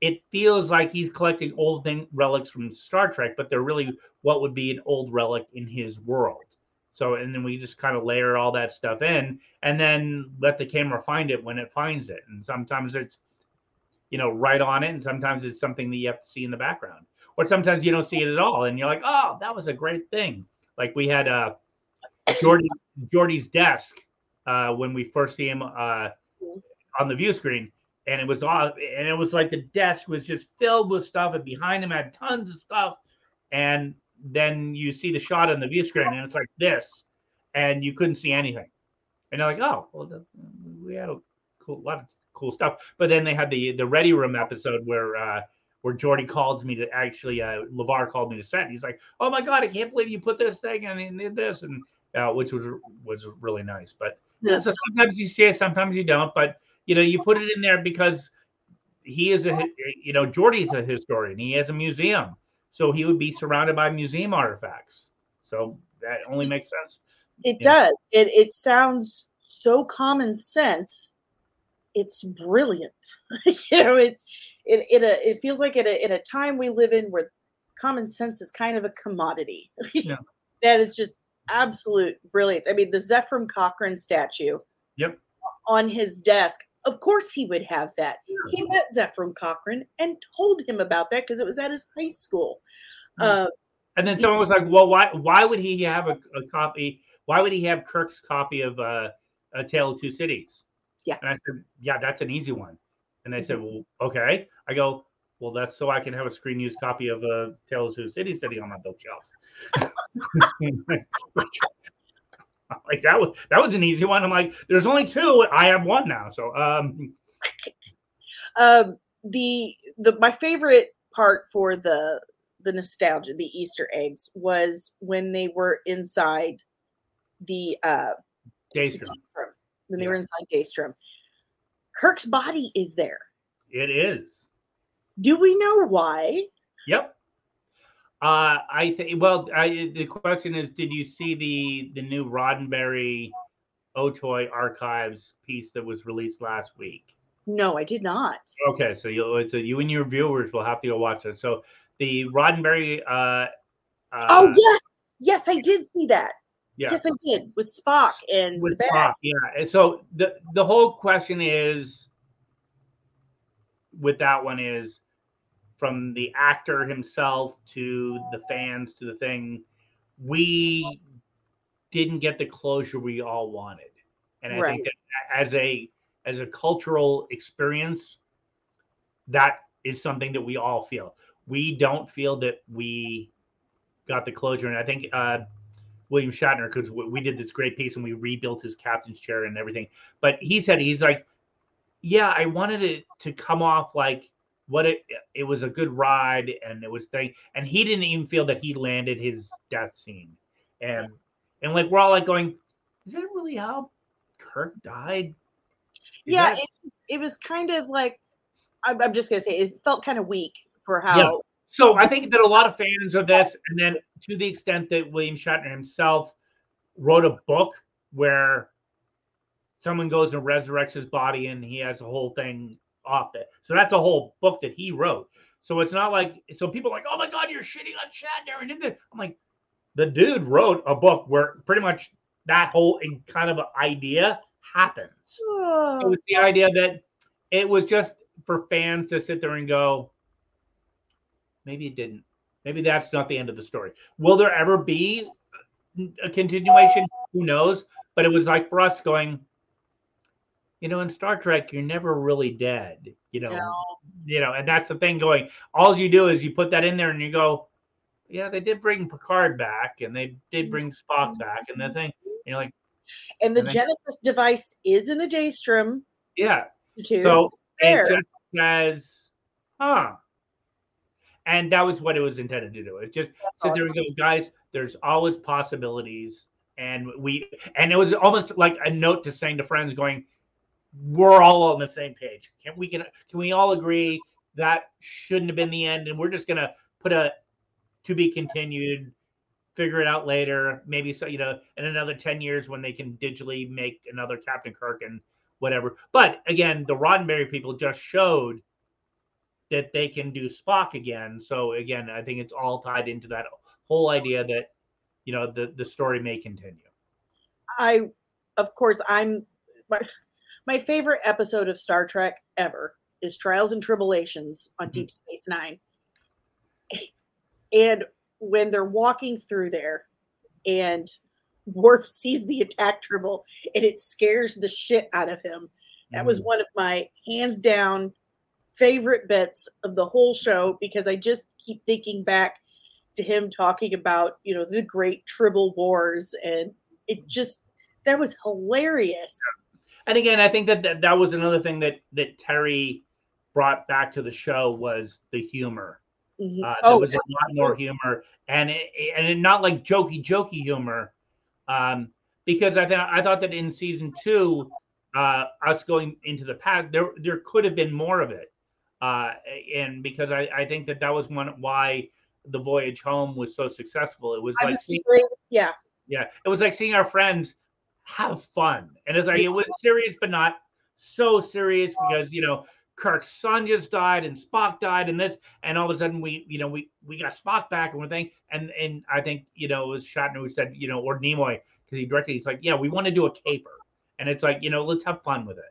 it feels like he's collecting old thing relics from Star Trek, but they're really what would be an old relic in his world. So and then we just kind of layer all that stuff in and then let the camera find it when it finds it. And sometimes it's you know right on it, and sometimes it's something that you have to see in the background or sometimes you don't see it at all and you're like oh that was a great thing. Like we had uh Geordi Geordi's desk uh when we first see him uh on the view screen and it was all and it was like the desk was just filled with stuff and behind him had tons of stuff and then you see the shot on the view screen and it's like this and you couldn't see anything. And they're like oh well the, we had a cool lot of cool stuff. But then they had the the ready room episode where uh where Geordi called me to actually, uh, Levar called me to set. He's like, "Oh my god, I can't believe you put this thing and and did this," and uh, which was was really nice. But Yeah. so sometimes you see it, sometimes you don't. But you know, you put it in there because he is a you know Geordi's a historian. He has a museum, so he would be surrounded by museum artifacts. So that only makes sense. It does. It it sounds so common sense. It's brilliant. you know, it's it it uh, it feels like at a, at a time we live in where common sense is kind of a commodity. Yeah. that is just absolute brilliance. I mean, the Zefram Cochrane statue Yep. on his desk. Of course, he would have that. He met Zefram Cochrane and told him about that because it was at his high school. Mm. Uh, And then someone was like, "Well, why why would he have a, a copy? Why would he have Kirk's copy of uh, A Tale of Two Cities?" Yeah. And I said, "Yeah, that's an easy one." And they said, "Well, okay." I go, "Well, that's so I can have a screen used copy of A Tale of Cities sitting on my bookshelf." like that was that was an easy one. I'm like, "There's only two. I have one now." So, um, um, the the my favorite part for the the nostalgia, the Easter eggs, was when they were inside the uh Daystrom, Daystrom, when they Yeah. were inside Daystrom. Kirk's body is there. it is. Do we know why? Yep. Uh, I think. Well, I, the question is, did you see the the new Roddenberry OTOY archives piece that was released last week? No, I did not. Okay, so you so you and your viewers will have to go watch it. So the Roddenberry. Uh, uh, oh yes, yes, I did see that. Yeah. Yes, I did with Spock and with. Spock, yeah. And so the the whole question is with that one is from the actor himself to the fans to the thing, we didn't get the closure we all wanted. And I Right. think that as a as a cultural experience, that is something that we all feel. We don't feel that we got the closure. And I think uh William Shatner, because we did this great piece and we rebuilt his captain's chair and everything. But he said he's like, yeah, I wanted it to come off like what it it was a good ride and it was thing, and he didn't even feel that he landed his death scene, and and like we're all like going, is that really how Kirk died? Is Yeah, that- it, it was kind of like I'm, I'm just gonna say it felt kind of weak for how. So I think that a lot of fans of this, and then to the extent that William Shatner himself wrote a book where someone goes and resurrects his body, and he has a whole thing off it. So that's a whole book that he wrote. So it's not like so people are like, oh my god, you're shitting on Shatner and. I'm like, the dude wrote a book where pretty much that whole kind of idea happens. Oh, It was the idea that it was just for fans to sit there and go, maybe it didn't. Maybe that's not the end of the story. Will there ever be a continuation? Who knows? But it was like for us going, you know, in Star Trek, you're never really dead. You know, No. you know, and that's the thing going. All you do is you put that in there and you go, yeah, they did bring Picard back and they did mm-hmm. bring Spock back and the thing. And you're like, and the and Genesis device is in the Daystrom yeah, too. So there. it just says, huh. And that was what it was intended to do. It just sit there and go, guys, there's always possibilities. And we and it was almost like a note to saying to friends going, We're all on the same page. Can we can can we all agree that shouldn't have been the end? And we're just gonna put a to be continued, figure it out later. Maybe so, you know, in another 10 years when they can digitally make another Captain Kirk and whatever. But again, the Roddenberry people just showed that they can do Spock again. So again, I think it's all tied into that whole idea that you know the the story may continue. I, of course, I'm my, my favorite episode of Star Trek ever is Trials and Tribble-ations on mm-hmm. Deep Space Nine. And when they're walking through there and Worf sees the attack tribble and it scares the shit out of him. That was mm-hmm. one of my hands down favorite bits of the whole show because I just keep thinking back to him talking about, you know, the great tribble wars and it just that was hilarious. And again, I think that, that that was another thing that that Terry brought back to the show was the humor. Mhm. Uh, there oh, was a lot more humor, and it, and it, not like jokey jokey humor, um, because I thought I thought that in season two, uh, us going into the past, there there could have been more of it, uh, and because I, I think that that was one why the voyage home was so successful. It was I like was seeing. Yeah. yeah, it was like seeing our friends have fun, and it's like it was serious but not so serious because you know Kirk's son just died and Spock died and this and all of a sudden we you know we we got Spock back and one thing and and I think you know it was Shatner who said you know or Nimoy because he directed he's like yeah we want to do a caper and it's like you know let's have fun with it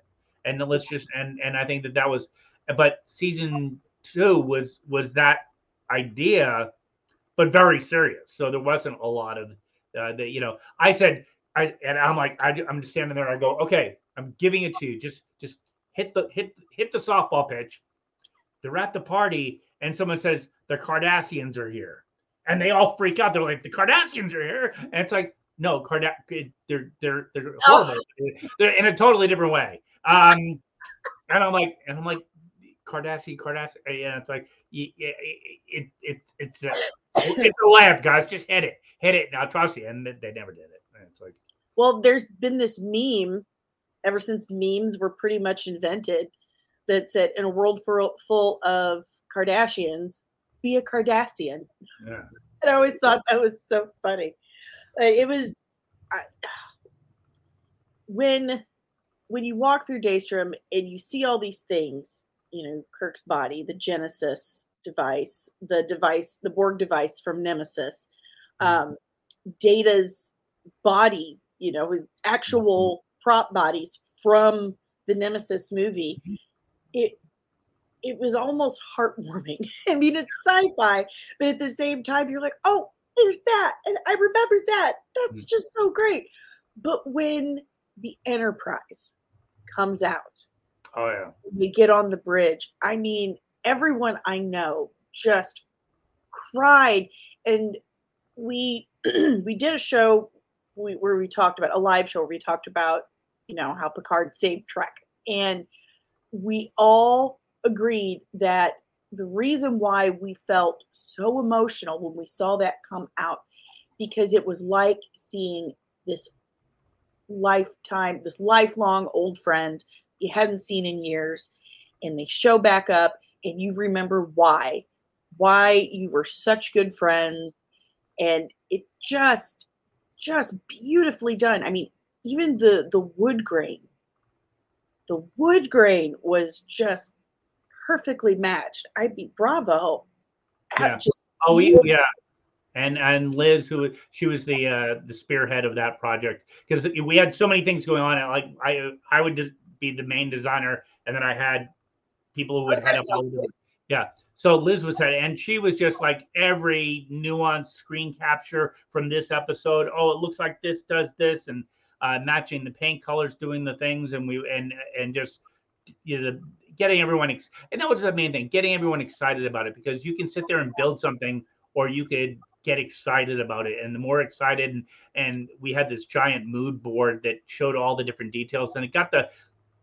and let's just and and I think that that was but season two was was that idea but very serious so there wasn't a lot of uh, the you know I said I and I'm like I, I'm just standing there I go okay I'm giving it to you just just hit the hit hit the softball pitch. They're at the party, and someone says the Cardassians are here, and they all freak out. They're like, the Cardassians are here, and it's like, no, Card they're they're they're horrible. They're in a totally different way. Um, and I'm like, and I'm like, Cardassi, Cardassi, uh, and it's like, it, it, it, it it's a, it's a lamp, guys. Just hit it, hit it. Now trust you, and they, never did it. And it's like, Well, there's been this meme ever since memes were pretty much invented that said in a world full full of Kardashians, be a Cardassian. yeah. And I always thought that was so funny. It was, I, when when you walk through Daystrom and you see all these things, you know, Kirk's body, the Genesis device, the device, the Borg device from Nemesis, um, Data's body, you know, with actual prop bodies from the Nemesis movie, it it was almost heartwarming. I mean, it's sci-fi, but at the same time, you're like, oh, there's that. and I remember that. That's Mm. just so great. But when the Enterprise comes out, Oh yeah. they get on the bridge. I mean, everyone I know just cried, and we we did a show where we talked about a live show where we talked about you know how Picard saved Trek, and we all agreed that the reason why we felt so emotional when we saw that come out because it was like seeing this lifetime this lifelong old friend you hadn't seen in years and they show back up and you remember why why you were such good friends and it just just beautifully done i mean even the the wood grain the wood grain was just perfectly matched i'd be bravo Yeah. Oh, beautiful. yeah. And and Liz, who she was the uh, the spearhead of that project because we had so many things going on. Like I I would just be the main designer, and then I had people who would head up. Yeah. So Liz was head, and she was just like every nuanced screen capture from this episode. Oh, it looks like this does this, and uh, matching the paint colors, doing the things, and we and and just you know getting everyone ex- and that was the main thing getting everyone excited about it because you can sit there and build something or you could get excited about it and the more excited and, and we had this giant mood board that showed all the different details and it got the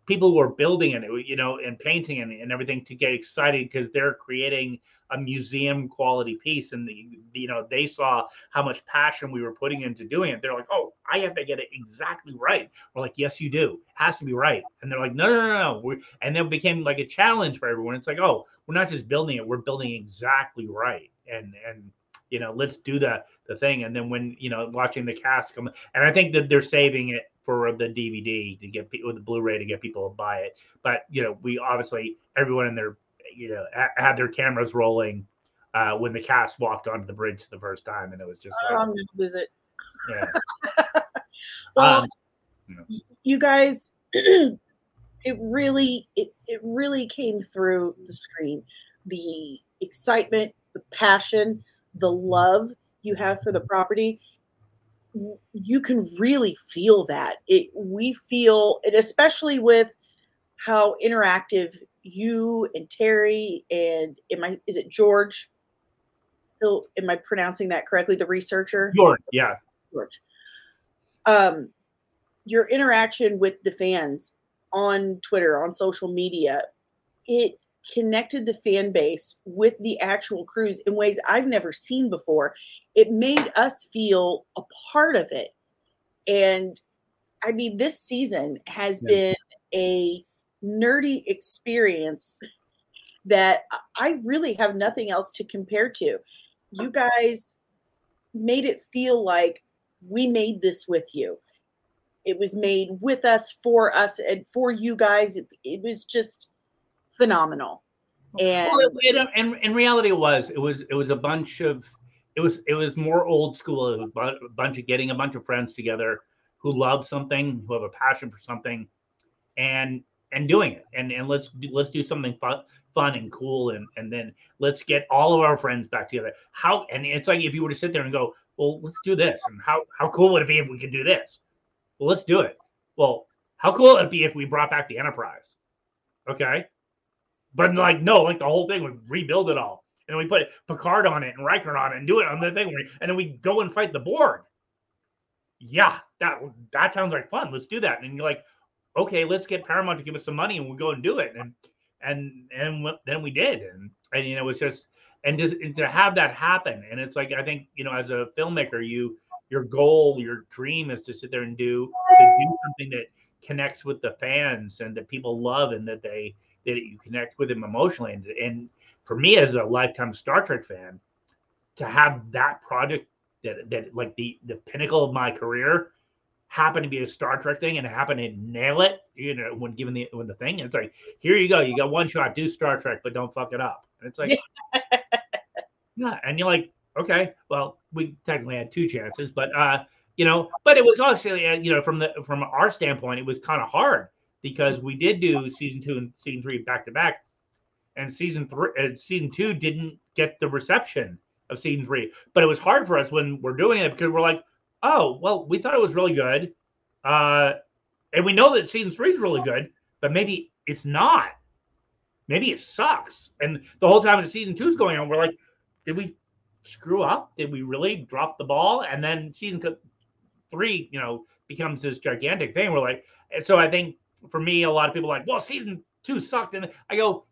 people were building it you know and painting and, and everything to get excited because they're creating a museum quality piece and the, you know they saw how much passion we were putting into doing it. They're like oh i have to get it exactly right. We're like yes you do. It has to be right. And they're like no no no no. We and then it became like a challenge for everyone. It's like oh we're not just building it we're building exactly right. And and you know let's do the the thing. And then when you know watching the cast come and i think that they're saving it for the dvd to get people with the blu-ray to get people to buy it but you know we obviously everyone in their you know had their cameras rolling uh when the cast walked onto the bridge the first time and it was just I'm like gonna lose it. yeah Well, Um, you know. you guys, it really, it, it really came through the screen. The excitement, the passion, the love you have for the property. You can really feel that. It we feel it, especially with how interactive you and Terry and am I is it George? He'll- Am I pronouncing that correctly? The researcher? George, yeah George. Um, your interaction with the fans on Twitter, on social media, it connected the fan base with the actual crews in ways I've never seen before. It made us feel a part of it. And I mean, this season has Yeah. been a nerdy experience that I really have nothing else to compare to. You guys made it feel like we made this with you. It was made with us, for us, and for you guys. It, it was just phenomenal. And Well, it, it, in, in reality, it was. It was. It was a bunch of. It was. It was more old school. It was a bunch of getting a bunch of friends together who love something, who have a passion for something, and and doing it. And and let's do, let's do something fun, fun and cool, and and then let's get all of our friends back together. How? And it's like if you were to sit there and go, well, let's do this, and how how cool would it be if we could do this? Well, let's do it. Well, how cool would it be if we brought back the Enterprise? Okay. But like, no, like the whole thing would rebuild it all. And we put Picard on it and Riker on it and do it on the thing. And then we go and fight the Borg. Yeah, that that sounds like fun. Let's do that. And you're like, okay, let's get Paramount to give us some money and we'll go and do it. And and and then we did. And and you know, it's just and just and to have that happen. And it's like I think, you know, as a filmmaker, you your goal, your dream is to sit there and do to do something that connects with the fans and that people love and that they that you connect with them emotionally. And, and for me, as a lifetime Star Trek fan, to have that project that that like the the pinnacle of my career happen to be a Star Trek thing and happen to nail it, you know, when given the when the thing, it's like, here you go, you got one shot, do Star Trek, but don't fuck it up. And it's like, yeah, and you're like, okay, well, we technically had two chances, but uh, you know, but it was actually, you know, from the from our standpoint, it was kind of hard because we did do season two and season three back to back, and season three, uh, season two didn't get the reception of season three, but it was hard for us when we're doing it because we're like, oh, well, we thought it was really good, uh, and we know that season three is really good, but maybe it's not. Maybe it sucks. And the whole time the season two is going on, we're like, did we screw up? Did we really drop the ball? And then season three, you know, becomes this gigantic thing. We're like, so I think for me, a lot of people are like, well, season two sucked, and I go,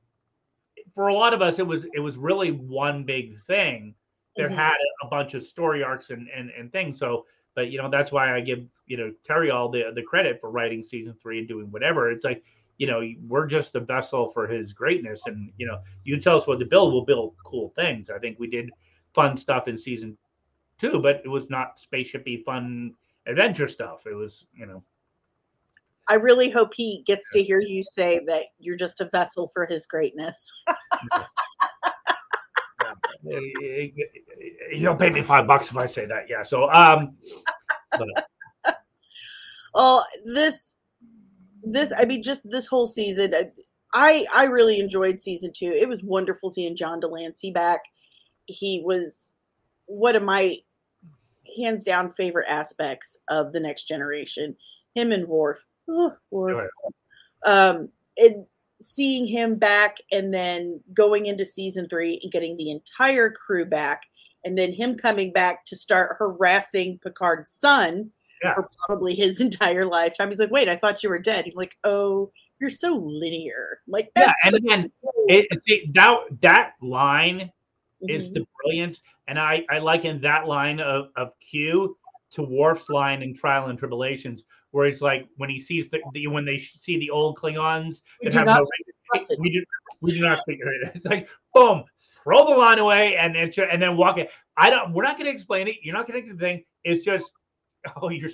for a lot of us, it was it was really one big thing that Mhm. had a bunch of story arcs and and and things. So, but you know, that's why I give you know Terry all the the credit for writing season three and doing whatever. It's like you know we're just a vessel for his greatness, and you know you tell us what to build, we'll build cool things. I think we did fun stuff in season two, but it was not spaceshipy fun adventure stuff. It was you know I really hope he gets to hear you say that you're just a vessel for his greatness. he'll pay me five bucks if I say that. Yeah. So um, Oh, this, this, I mean, just this whole season, uh, I, I really enjoyed season two. It was wonderful seeing John de Lancie back. He was one of my hands down favorite aspects of the next generation. Him and Worf. Oh, Worf. Um, and seeing him back and then going into season three and getting the entire crew back and then him coming back to start harassing Picard's son Yeah. for probably his entire lifetime. He's like, wait, I thought you were dead. He's like, oh, you're so linear. Like, yeah, and again, it, it- that that line is Mhm. the brilliance, and I I liken that line of of Q to Worf's line in Trial and Tribble-ations, where it's like when he sees the, the when they see the old Klingons We that do have not no we do we do not speak. It's like boom, throw the line away and then and then walk it. I don't. We're not going to explain it. You're not going to the thing. It's just oh, you're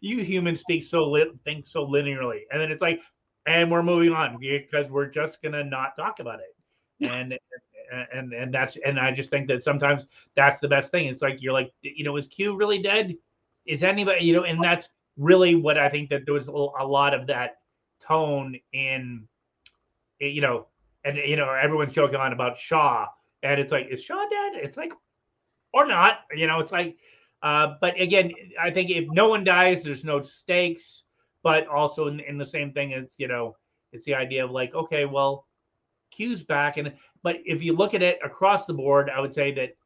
you humans speak so lit think so linearly, and then it's like, and we're moving on because we're just going to not talk about it, and. And and that's and I just think that sometimes that's the best thing. It's like you're like you know is Q really dead? Is anybody you know? And that's really what I think that there was a, lot of that tone in eh, you know, and you know, everyone's joking on about Shaw, and it's like, is Shaw dead? It's like, or not, you know, it's like, uh, but again, I think if no one dies, there's no stakes, but also in, in the same thing, it's you know, it's the idea of like, okay, well, Q's back, and but if you look at it across the board, I would say that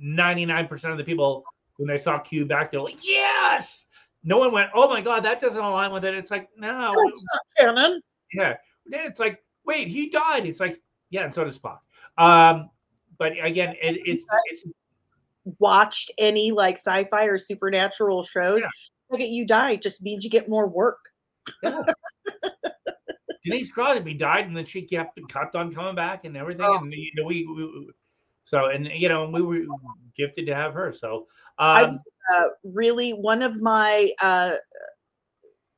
99% of the people when they saw Q back, they're like, yes. No one went, oh my god, that doesn't align with it. It's like, no, That's not canon. yeah. Then it's like, wait, he died. It's like, yeah, and so does Spock. Um, but again, it, it's it's Watched any like sci-fi or supernatural shows. Yeah. Look at you die just means you get more work. yeah. Denise Crosby died, and then she kept kept on coming back and everything. Oh. And you know, we, we so and you know we were gifted to have her. So I um, was uh, really one of my uh,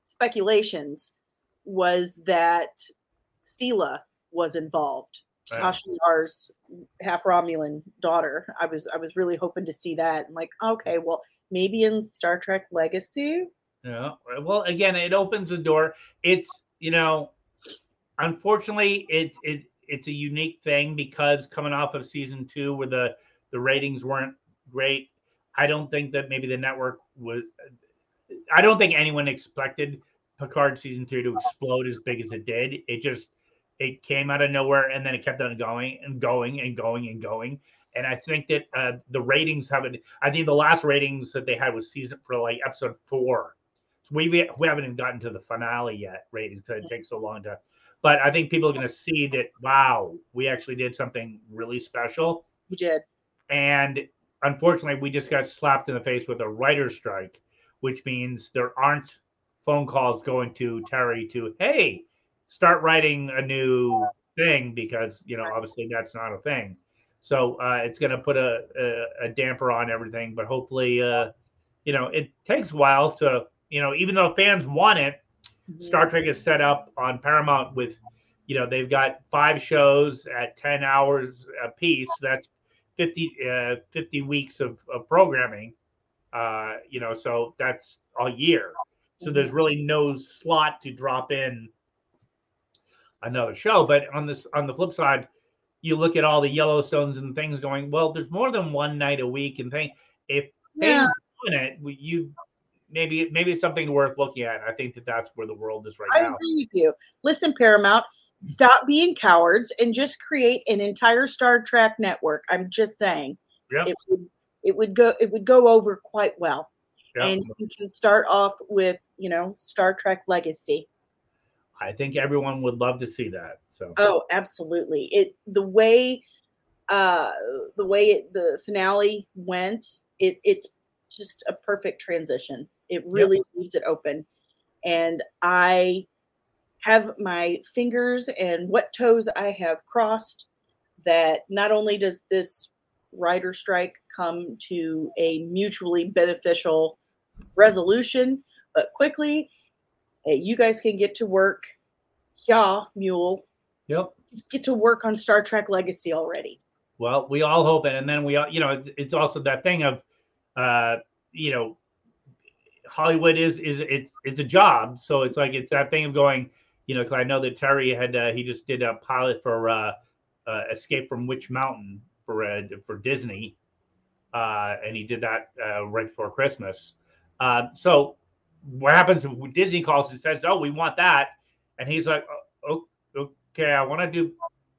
speculations was that Sela was involved. Tasha Yar's half Romulan daughter. I was I was really hoping to see that. I'm like, okay, well, maybe in Star Trek Legacy. Yeah. Well, again, it opens the door. It's you know, unfortunately, it it it's a unique thing because coming off of season two, where the the ratings weren't great, I don't think that maybe the network was. I don't think anyone expected Picard season three to explode as big as it did. It just it came out of nowhere and then it kept on going and going and going and going. And I think that uh, the ratings haven't. I think the last ratings that they had was season for like episode four. So we we haven't even gotten to the finale yet. Ratings because it takes so long to. But I think people are going to see that. Wow, we actually did something really special. You did. And unfortunately, we just got slapped in the face with a writer's strike, which means there aren't phone calls going to Terry to, hey, start writing a new thing because, you know, obviously that's not a thing. So uh, it's going to put a, a, a damper on everything, but hopefully, uh, you know, it takes a while to, you know, even though fans want it, Mm-hmm. Star Trek is set up on Paramount with, you know, they've got five shows at 10 hours a piece. That's 50, uh, 50 weeks of, of programming, uh, you know, so that's a year. So there's really no slot to drop in another show. But on this, on the flip side, you look at all the Yellowstones and things going, well, there's more than one night a week and thing. If Yeah. want it, you maybe maybe it's something worth looking at. I think that that's where the world is right I now. I agree with you. Listen, Paramount, stop being cowards and just create an entire Star Trek network. I'm just saying. Yep. It would it would go it would go over quite well. Yep. And you can start off with, you know, Star Trek Legacy. I think everyone would love to see that. So Oh, absolutely. It the way uh the way it, the finale went, it it's just a perfect transition. It really leaves it open. And I have my fingers and what toes I have crossed that not only does this rider strike come to a mutually beneficial resolution, but quickly hey, you guys can get to work. Yeah, mule yep. get to work on Star Trek Legacy already. Well, we all hope it, and then we all, you know, it's, it's also that thing of, uh, you know, Hollywood is is it's it's a job, so it's like it's that thing of going, you know, because I know that Terry had uh, he just did a pilot for uh, uh, Escape from Witch Mountain for uh, for Disney, uh, and he did that uh, right before Christmas. Uh, so what happens if Disney calls and says, "Oh, we want that," and he's like, "Oh, "Okay, I want to do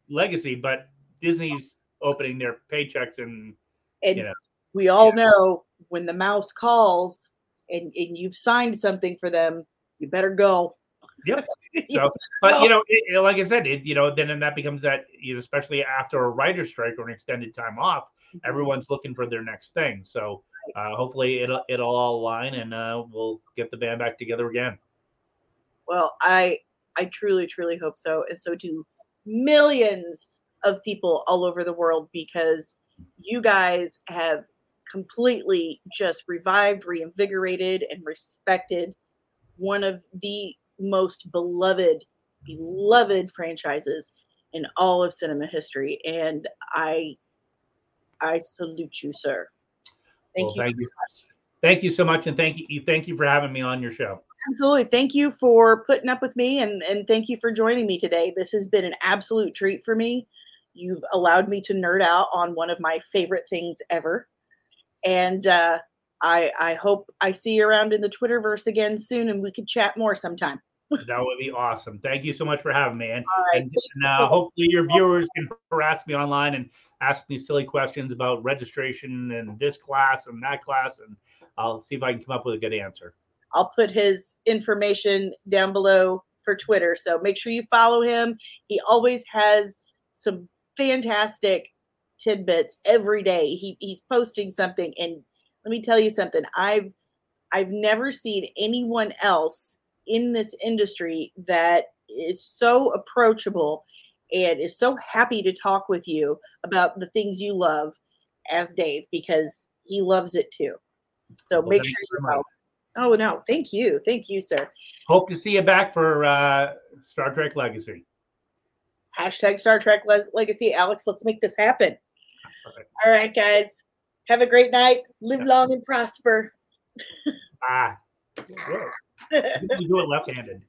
Legacy, but Disney's opening their paychecks and And You know, we all yeah. know when the mouse calls and, and you've signed something for them, you better go. Yep. So, but No. you know, it, it- like I said, it, you know, then and that becomes that, you know, especially after a writer's strike or an extended time off, everyone's looking for their next thing. So uh, hopefully it'll it'll all align and uh, we'll get the band back together again. Well, I I truly, truly hope so. And so do millions of people all over the world because you guys have completely just revived, reinvigorated, and respected one of the most beloved, beloved franchises in all of cinema history. And I I salute you, sir. Thank Well, you. Thank you. Thank you so much, and thank you. Thank you for having me on your show. Absolutely. Thank you for putting up with me and, and thank you for joining me today. This has been an absolute treat for me. You've allowed me to nerd out on one of my favorite things ever. And uh, I, I hope I see you around in the Twitterverse again soon and we could chat more sometime. That would be awesome. Thank you so much for having me, and, right. and, and, uh, hopefully your viewers can harass me online and ask me silly questions about registration and this class and that class, and I'll see if I can come up with a good answer. I'll put his information down below for Twitter. So make sure you follow him. He always has some fantastic tidbits every day. He, he's posting something and let me tell you something. I've I've never seen anyone else in this industry that is so approachable and is so happy to talk with you about the things you love as Dave because he loves it too. So Well, make sure you follow. Oh no, thank you, thank you, sir. Hope to see you back for uh, Star Trek Legacy. Hashtag Star Trek Le- Legacy, Alex. Let's make this happen. All right. All right, guys. Have a great night. Live Yeah. long and prosper. Ah. you do it left-handed.